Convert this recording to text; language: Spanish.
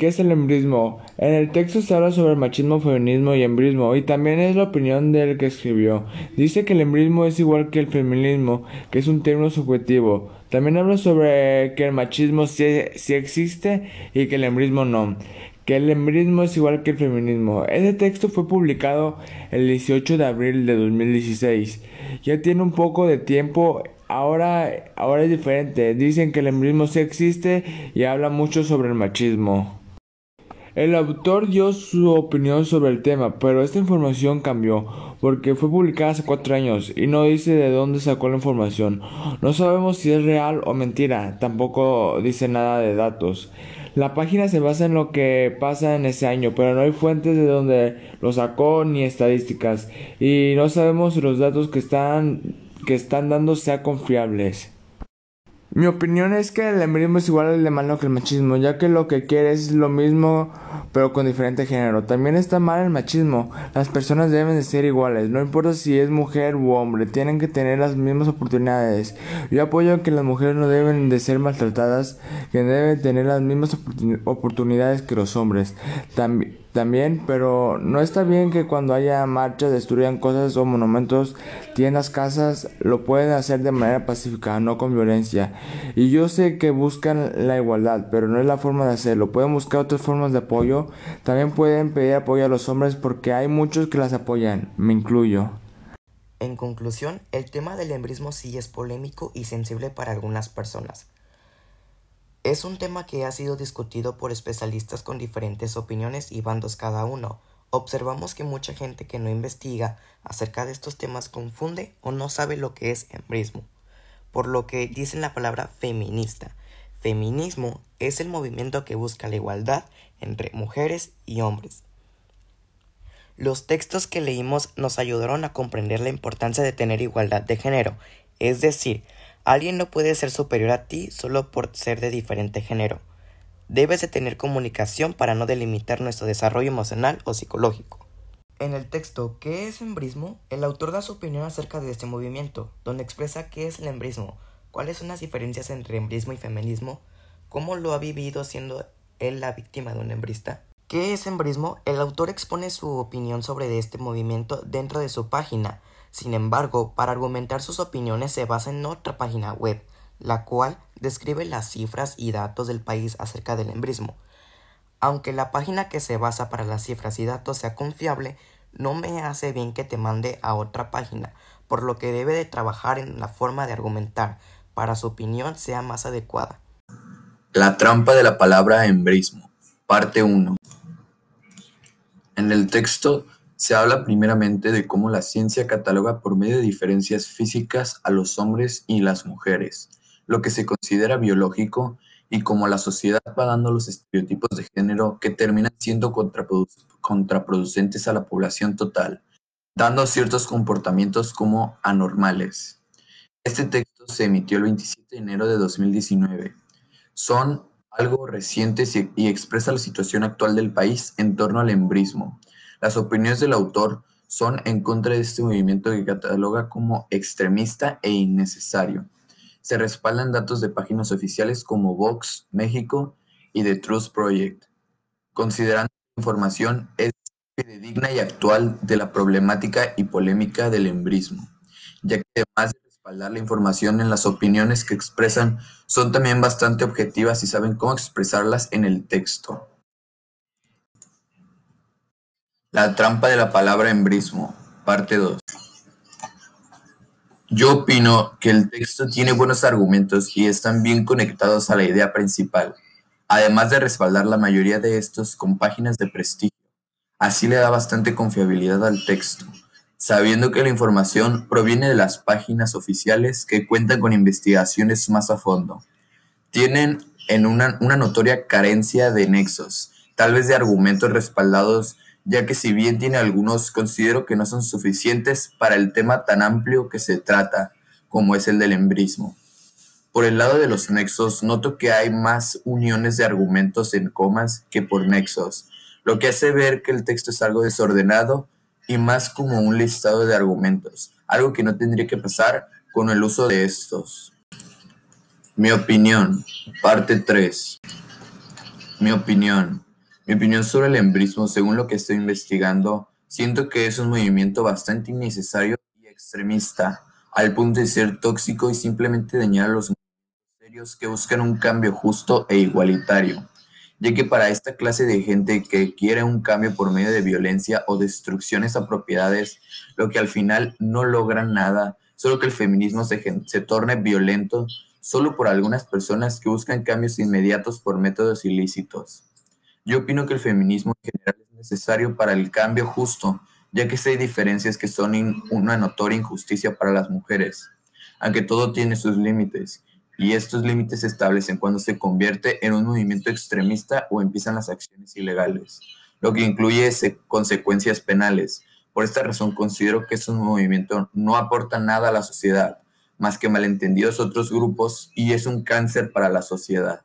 ¿Qué es el embrismo? En el texto se habla sobre machismo, feminismo y embrismo, y también es la opinión del que escribió. Dice que el embrismo es igual que el feminismo, que es un término subjetivo. También habla sobre que el machismo sí, existe y que el embrismo no. Que el embrismo es igual que el feminismo. Ese texto fue publicado el 18 de abril de 2016. Ya tiene un poco de tiempo ahora, ahora es diferente. Dicen que el embrismo sí existe y habla mucho sobre el machismo. El autor dio su opinión sobre el tema, pero esta información cambió porque fue publicada hace cuatro años y no dice de dónde sacó la información. No sabemos si es real o mentira, tampoco dice nada de datos. La página se basa en lo que pasa en ese año, pero no hay fuentes de dónde lo sacó ni estadísticas y no sabemos si los datos que están que están dando sean confiables. Mi opinión es que el embrismo es igual al de malo que el machismo, ya que lo que quiere es lo mismo pero con diferente género. También está mal el machismo. Las personas deben de ser iguales, no importa si es mujer u hombre, tienen que tener las mismas oportunidades. Yo apoyo que las mujeres no deben de ser maltratadas, que deben tener las mismas oportunidades que los hombres. También también, pero no está bien que cuando haya marchas destruyan cosas o monumentos, tiendas, casas, lo pueden hacer de manera pacífica, no con violencia. Y yo sé que buscan la igualdad, pero no es la forma de hacerlo. Pueden buscar otras formas de apoyo. También pueden pedir apoyo a los hombres porque hay muchos que las apoyan, me incluyo. En conclusión, el tema del embrismo sí es polémico y sensible para algunas personas. Es un tema que ha sido discutido por especialistas con diferentes opiniones y bandos cada uno. Observamos que mucha gente que no investiga acerca de estos temas confunde o no sabe lo que es embrismo, por lo que dicen la palabra feminista. Feminismo es el movimiento que busca la igualdad entre mujeres y hombres. Los textos que leímos nos ayudaron a comprender la importancia de tener igualdad de género, es decir, Alguien no puede ser superior a ti solo por ser de diferente género. Debes de tener comunicación para no delimitar nuestro desarrollo emocional o psicológico. En el texto ¿Qué es embrismo? el autor da su opinión acerca de este movimiento, donde expresa qué es el embrismo, cuáles son las diferencias entre embrismo y feminismo, cómo lo ha vivido siendo él la víctima de un embrista. ¿Qué es embrismo? El autor expone su opinión sobre este movimiento dentro de su página, sin embargo, para argumentar sus opiniones se basa en otra página web, la cual describe las cifras y datos del país acerca del embrismo. Aunque la página que se basa para las cifras y datos sea confiable, no me hace bien que te mande a otra página, por lo que debe de trabajar en la forma de argumentar para su opinión sea más adecuada. La trampa de la palabra embrismo, parte 1. En el texto se habla primeramente de cómo la ciencia cataloga por medio de diferencias físicas a los hombres y las mujeres, lo que se considera biológico, y cómo la sociedad va dando los estereotipos de género que terminan siendo contraproducentes a la población total, dando ciertos comportamientos como anormales. Este texto se emitió el 27 de enero de 2019. Son algo recientes y expresa la situación actual del país en torno al embrismo, las opiniones del autor son en contra de este movimiento que cataloga como extremista e innecesario. Se respaldan datos de páginas oficiales como Vox México y The Truth Project, considerando que la información es digna y actual de la problemática y polémica del embrismo, ya que además de respaldar la información en las opiniones que expresan, son también bastante objetivas y saben cómo expresarlas en el texto. La trampa de la palabra embrismo, parte 2. Yo opino que el texto tiene buenos argumentos y están bien conectados a la idea principal, además de respaldar la mayoría de estos con páginas de prestigio. Así le da bastante confiabilidad al texto, sabiendo que la información proviene de las páginas oficiales que cuentan con investigaciones más a fondo. Tienen en una, una notoria carencia de nexos, tal vez de argumentos respaldados ya que si bien tiene algunos, considero que no son suficientes para el tema tan amplio que se trata, como es el del embrismo. Por el lado de los nexos, noto que hay más uniones de argumentos en comas que por nexos, lo que hace ver que el texto es algo desordenado y más como un listado de argumentos, algo que no tendría que pasar con el uso de estos. Mi opinión, parte 3. Mi opinión. Mi opinión sobre el embrismo, según lo que estoy investigando, siento que es un movimiento bastante innecesario y extremista, al punto de ser tóxico y simplemente dañar a los serios que buscan un cambio justo e igualitario, ya que para esta clase de gente que quiere un cambio por medio de violencia o destrucciones a propiedades, lo que al final no logran nada, solo que el feminismo se, se torne violento solo por algunas personas que buscan cambios inmediatos por métodos ilícitos. Yo opino que el feminismo en general es necesario para el cambio justo, ya que hay diferencias que son una notoria injusticia para las mujeres, aunque todo tiene sus límites, y estos límites se establecen cuando se convierte en un movimiento extremista o empiezan las acciones ilegales, lo que incluye consecuencias penales. Por esta razón considero que es movimiento no aporta nada a la sociedad, más que malentendidos otros grupos, y es un cáncer para la sociedad.